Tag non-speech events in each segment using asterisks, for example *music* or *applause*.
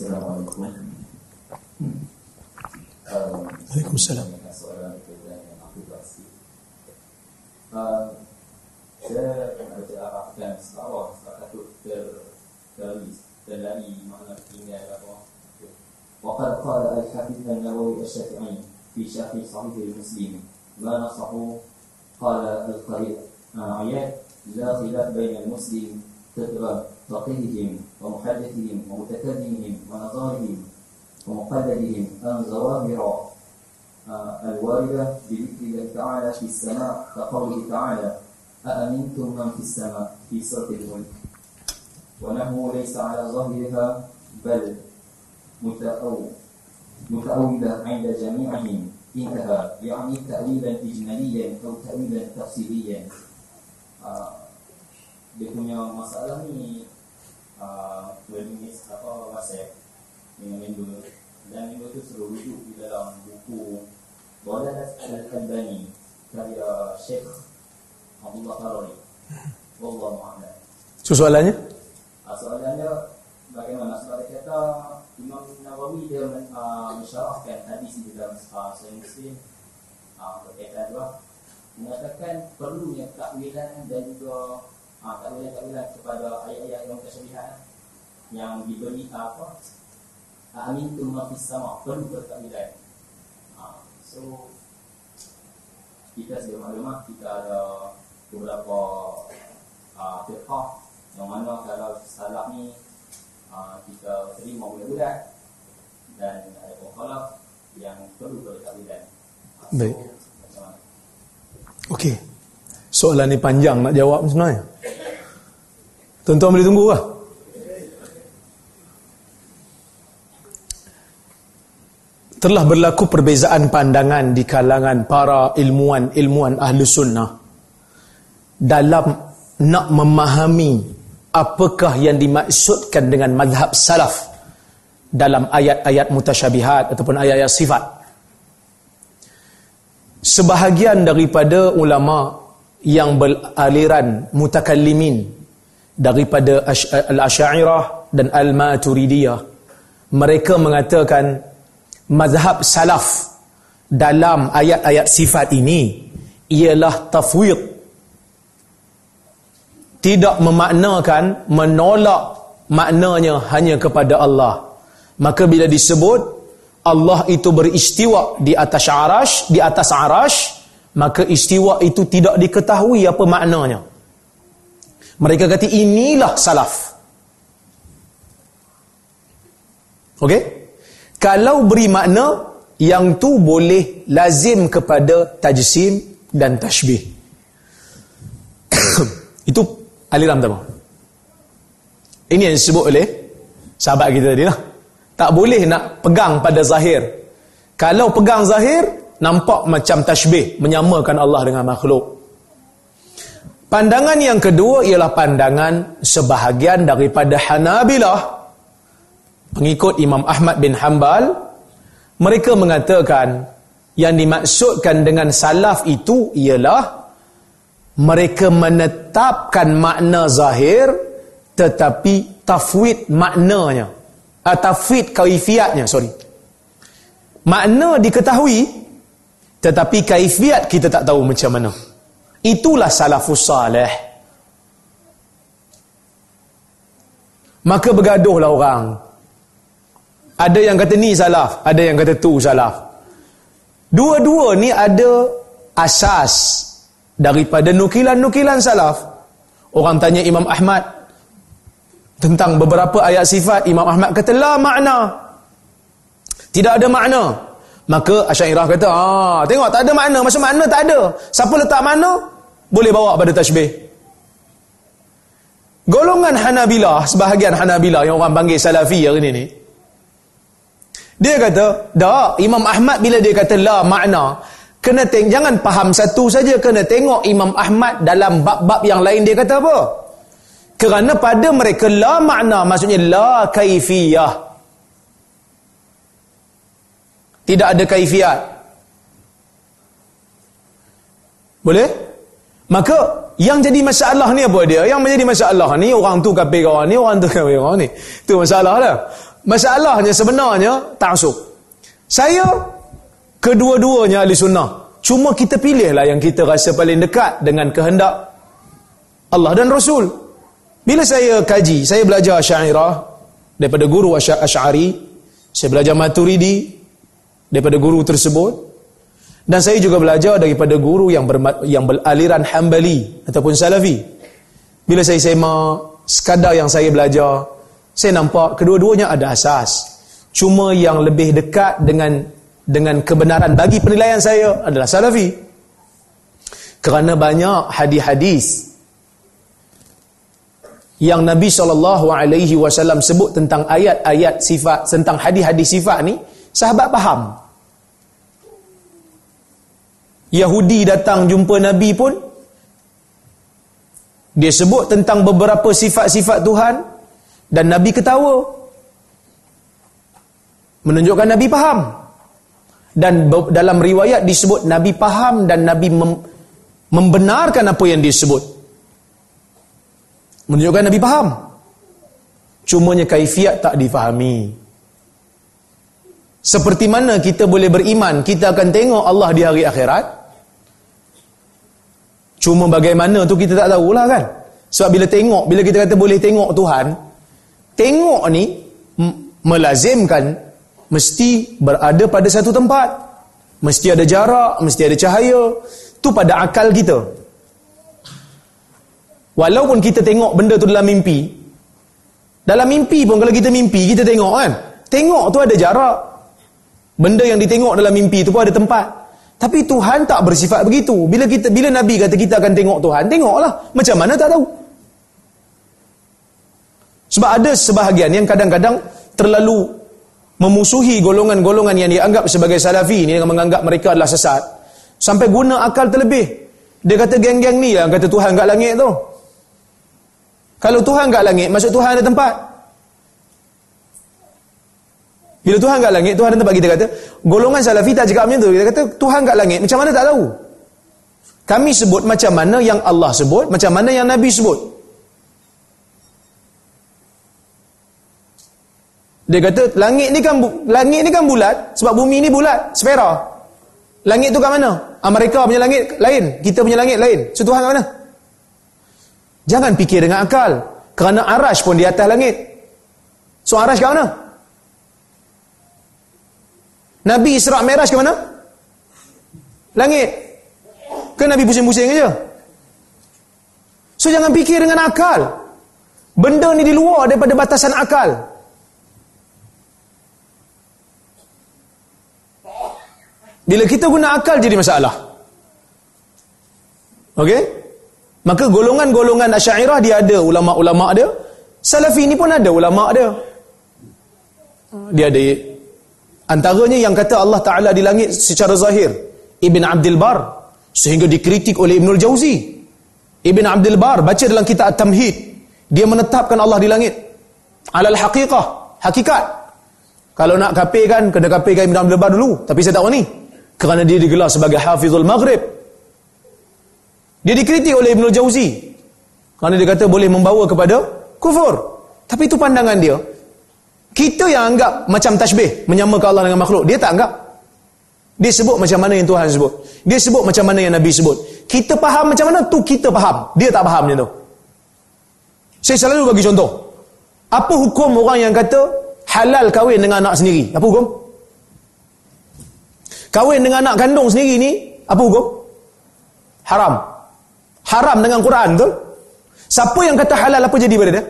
السلام عليكم. عليكم السلام. وقد قال الحافظ النووي الشافعي في شرح صحيح المسلم ما نصحوا قال القريب. آه، عياد لا خلاف بين المسلم تدرى فقيهم ومحدثهم ومتكلمهم ونظارهم ومقلدهم أن ظواهر آه، الواردة بذكر الله تعالى في السماء كقوله تعالى أأمنتم من في السماء في سورة الملك؟ ونحو ليس على ظاهرها بل متأو- متأولة عند جميعهم انتهى. يعني تأويلا إجماليا أو تأويلا تفصيليا. آه، dia punya masalah ni uh, menulis apa WhatsApp dengan member. Dan member tu suruh rujuk di dalam buku. Bola Al-Albani karya Syekh Abdullah Qarari Wallahu a'lam. So soalannya? Uh, soalannya bagaimana? Sebab dia kata Imam Nawawi dia uh, mensyarahkan hadis di dalam uh, Sahih Muslim. Uh, berkaitan dua. Mengatakan perlunya takwilan dan juga uh, takwilan-takwilan kepada ayat-ayat yang tersyabihat yang diberi apa amin tu mafis sama perlu bertakwilan uh, so kita sebagai maklumat kita ada beberapa uh, fiqah yang mana kalau salah ni uh, kita terima bulat-bulat dan ada pengkhalaf yang perlu bertakwilan uh, Baik. Okey. Soalan ni panjang nak jawab sebenarnya. Tuan-tuan boleh tunggu lah. Telah berlaku perbezaan pandangan di kalangan para ilmuwan-ilmuwan ahli sunnah dalam nak memahami apakah yang dimaksudkan dengan madhab salaf dalam ayat-ayat mutasyabihat ataupun ayat-ayat sifat. Sebahagian daripada ulama yang beraliran mutakallimin daripada Ash- al-Asy'ariyah dan al-Maturidiyah. Mereka mengatakan mazhab salaf dalam ayat-ayat sifat ini ialah tafwid. Tidak memaknakan menolak maknanya hanya kepada Allah. Maka bila disebut Allah itu beristiwa di atas arash di atas arash maka istiwa itu tidak diketahui apa maknanya mereka kata inilah salaf. Okey? Kalau beri makna yang tu boleh lazim kepada tajsim dan tashbih. *coughs* Itu aliran pertama ini yang disebut oleh sahabat kita tadi lah. Tak boleh nak pegang pada zahir. Kalau pegang zahir nampak macam tashbih menyamakan Allah dengan makhluk pandangan yang kedua ialah pandangan sebahagian daripada Hanabilah. Pengikut Imam Ahmad bin Hanbal mereka mengatakan yang dimaksudkan dengan salaf itu ialah mereka menetapkan makna zahir tetapi tafwid maknanya uh, tafwid kaifiatnya sorry. Makna diketahui tetapi kaifiat kita tak tahu macam mana itulah salafus salih maka bergaduhlah orang. Ada yang kata ni salaf ada yang kata tu salaf. Dua-dua ni ada asas daripada nukilan-nukilan salaf. Orang tanya Imam Ahmad tentang beberapa ayat sifat Imam Ahmad kata la makna. Tidak ada makna. Maka Asyairah kata ah tengok tak ada makna. Maksud makna tak ada. Siapa letak makna boleh bawa pada tashbih golongan Hanabilah sebahagian Hanabilah yang orang panggil Salafi hari ni ni. Dia kata dah Imam Ahmad bila dia kata la makna kena teng jangan faham satu saja kena tengok Imam Ahmad dalam bab-bab yang lain. Dia kata apa? Kerana pada mereka la makna maksudnya la kaifiyah. Tidak ada kaifiat. Boleh maka yang jadi masalah ni apa dia yang menjadi masalah ni orang tu kafir kawan ni orang tu kafir kawan ni tu masalah dah Masalahnya sebenarnya ta'asub. Saya kedua-duanya ahli sunnah. Cuma kita pilihlah yang kita rasa paling dekat dengan kehendak Allah dan Rasul. Bila saya kaji, saya belajar syairah daripada guru Asy'ari, saya belajar Maturidi daripada guru tersebut. Dan saya juga belajar daripada guru yang ber, yang beraliran Hambali ataupun Salafi. Bila saya sema sekadar yang saya belajar, saya nampak kedua-duanya ada asas. Cuma yang lebih dekat dengan dengan kebenaran bagi penilaian saya adalah salafi. Kerana banyak hadis-hadis yang Nabi saw sebut tentang ayat-ayat sifat tentang hadis-hadis sifat ni, sahabat faham. Yahudi datang jumpa Nabi pun dia sebut tentang beberapa sifat-sifat Tuhan dan Nabi ketawa. Menunjukkan Nabi faham. Dan dalam riwayat disebut Nabi faham dan Nabi mem membenarkan apa yang disebut. Menunjukkan Nabi faham. Cumanya kaifiat tak difahami. Seperti mana kita boleh beriman kita akan tengok Allah di hari akhirat cuma bagaimana tu kita tak tahulah kan sebab bila tengok bila kita kata boleh tengok Tuhan tengok ni melazimkan mesti berada pada satu tempat. Mesti ada jarak, mesti ada cahaya. Tu pada akal kita. Walaupun kita tengok benda tu dalam mimpi, dalam mimpi pun kalau kita mimpi, kita tengok kan. Tengok tu ada jarak. Benda yang ditengok dalam mimpi tu pun ada tempat. Tapi Tuhan tak bersifat begitu. Bila kita bila Nabi kata kita akan tengok Tuhan, tengoklah. Macam mana tak tahu. Sebab ada sebahagian yang kadang-kadang terlalu memusuhi golongan-golongan yang dianggap sebagai salafi ini dengan menganggap mereka adalah sesat sampai guna akal terlebih dia kata geng-geng ni yang kata Tuhan kat langit tu kalau Tuhan kat langit maksud Tuhan ada tempat bila Tuhan kat langit Tuhan ada tempat kita kata golongan salafi tak cakap macam tu kita kata Tuhan kat langit macam mana tak tahu kami sebut macam mana yang Allah sebut macam mana yang Nabi sebut Dia kata langit ni kan langit ni kan bulat sebab bumi ni bulat, sfera. Langit tu kat mana? Amerika punya langit lain, kita punya langit lain. So Tuhan kat mana? Jangan fikir dengan akal. Kerana arash pun di atas langit. So arash kat mana? Nabi Isra' Mi'raj ke mana? Langit. Ke Nabi pusing-pusing aja? So jangan fikir dengan akal. Benda ni di luar daripada batasan akal. Bila kita guna akal jadi masalah. Okey? Maka golongan-golongan Asy'ariyah dia ada ulama-ulama dia. Salafi ni pun ada ulama dia. Dia ada antaranya yang kata Allah Taala di langit secara zahir. Ibn Abdul Bar sehingga dikritik oleh Ibnul Jauzi. Ibn Abdul Bar baca dalam kitab At-Tamhid, dia menetapkan Allah di langit. Alal haqiqah, hakikat. Kalau nak kapirkan, kena kapirkan Ibn Abdul Bar dulu. Tapi saya tak tahu ni kerana dia digelar sebagai Hafizul Maghrib. Dia dikritik oleh Ibn Jauzi. Kerana dia kata boleh membawa kepada kufur. Tapi itu pandangan dia. Kita yang anggap macam tashbih, menyamakan Allah dengan makhluk. Dia tak anggap. Dia sebut macam mana yang Tuhan sebut. Dia sebut macam mana yang Nabi sebut. Kita faham macam mana, tu kita faham. Dia tak faham macam tu. Saya selalu bagi contoh. Apa hukum orang yang kata halal kahwin dengan anak sendiri? Apa hukum? Kahwin dengan anak kandung sendiri ni apa hukum? Haram. Haram dengan Quran tu. Siapa yang kata halal apa jadi pada dia?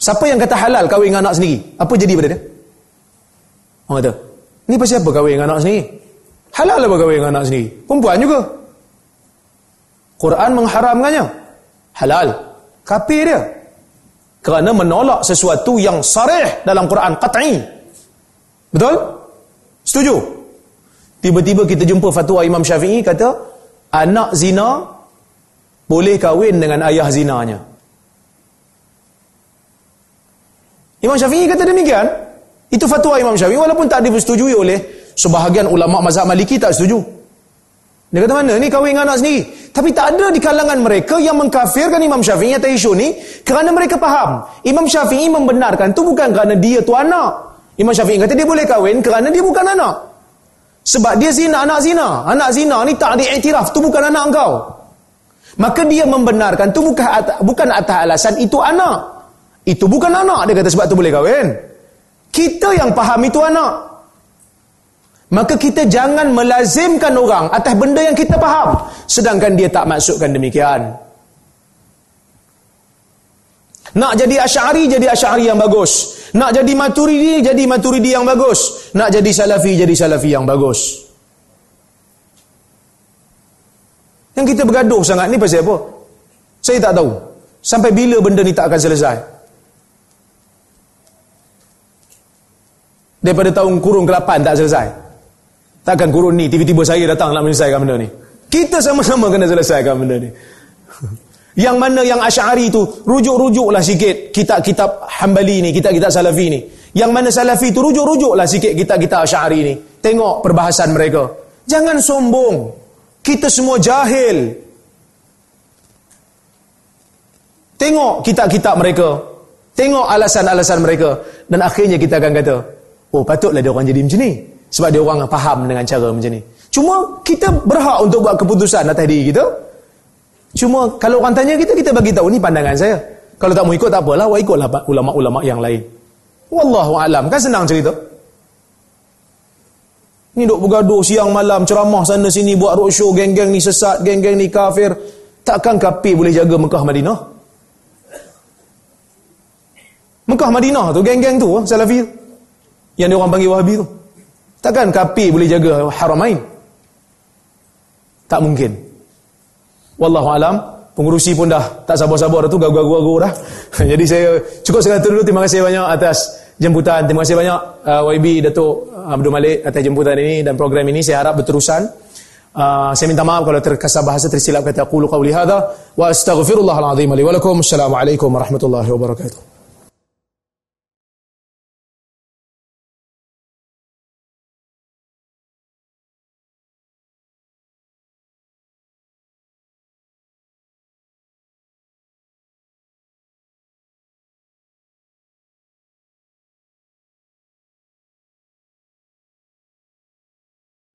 Siapa yang kata halal kahwin dengan anak sendiri? Apa jadi pada dia? Orang kata, ni pasal apa kahwin dengan anak sendiri? Halal apa kahwin dengan anak sendiri? Perempuan juga. Quran mengharamkannya. Halal. Kapir dia. Kerana menolak sesuatu yang sarih dalam Quran. Qat'i. Betul? Setuju? Tiba-tiba kita jumpa fatwa Imam Syafi'i kata anak zina boleh kahwin dengan ayah zinanya. Imam Syafi'i kata demikian. Itu fatwa Imam Syafi'i walaupun tak disetujui oleh sebahagian ulama mazhab Maliki tak setuju. Dia kata mana? Ni kahwin dengan anak sendiri. Tapi tak ada di kalangan mereka yang mengkafirkan Imam Syafi'i atas isu ni kerana mereka faham. Imam Syafi'i membenarkan tu bukan kerana dia tu anak. Imam Syafi'i kata dia boleh kahwin kerana dia bukan anak. Sebab dia zina, anak zina. Anak zina ni tak ada iktiraf. Tu bukan anak engkau. Maka dia membenarkan tu bukan atas, bukan atas alasan itu anak. Itu bukan anak. Dia kata sebab tu boleh kahwin. Kita yang faham itu anak. Maka kita jangan melazimkan orang atas benda yang kita faham. Sedangkan dia tak maksudkan demikian. Nak jadi asyari, jadi asyari yang bagus. Nak jadi maturidi, jadi maturidi yang bagus. Nak jadi salafi, jadi salafi yang bagus. Yang kita bergaduh sangat ni pasal apa? Saya tak tahu. Sampai bila benda ni tak akan selesai? Daripada tahun kurun ke-8 tak selesai. Takkan kurun ni tiba-tiba saya datang nak menyelesaikan benda ni. Kita sama-sama kena selesaikan benda ni. *laughs* Yang mana yang Asy'ari tu rujuk-rujuklah sikit kitab-kitab Hambali ni, kitab-kitab Salafi ni. Yang mana Salafi tu rujuk-rujuklah sikit kitab-kitab Asy'ari ni. Tengok perbahasan mereka. Jangan sombong. Kita semua jahil. Tengok kitab-kitab mereka. Tengok alasan-alasan mereka dan akhirnya kita akan kata, oh patutlah dia orang jadi macam ni. Sebab dia orang faham dengan cara macam ni. Cuma kita berhak untuk buat keputusan atas diri kita. Cuma kalau orang tanya kita, kita bagi tahu ni pandangan saya. Kalau tak mau ikut tak apalah, awak ikutlah ulama-ulama yang lain. Wallahu alam. Kan senang cerita. Ni duk bergaduh siang malam ceramah sana sini buat roadshow geng-geng ni sesat, geng-geng ni kafir. Takkan kapi boleh jaga Mekah Madinah? Mekah Madinah tu geng-geng tu Salafi Yang dia orang panggil Wahabi tu. Takkan kapi boleh jaga haramain? Tak mungkin. Wallahu alam, pengurusi pun dah tak sabar-sabar dah tu gagu-gagu dah. *laughs* Jadi saya cukup sekali dulu terima kasih banyak atas jemputan. Terima kasih banyak uh, YB Datuk Abdul Malik atas jemputan ini dan program ini saya harap berterusan. Uh, saya minta maaf kalau terkasar bahasa tersilap kata qulu qawli hadha wa astaghfirullahal azim li wa lakum. Assalamualaikum warahmatullahi wabarakatuh.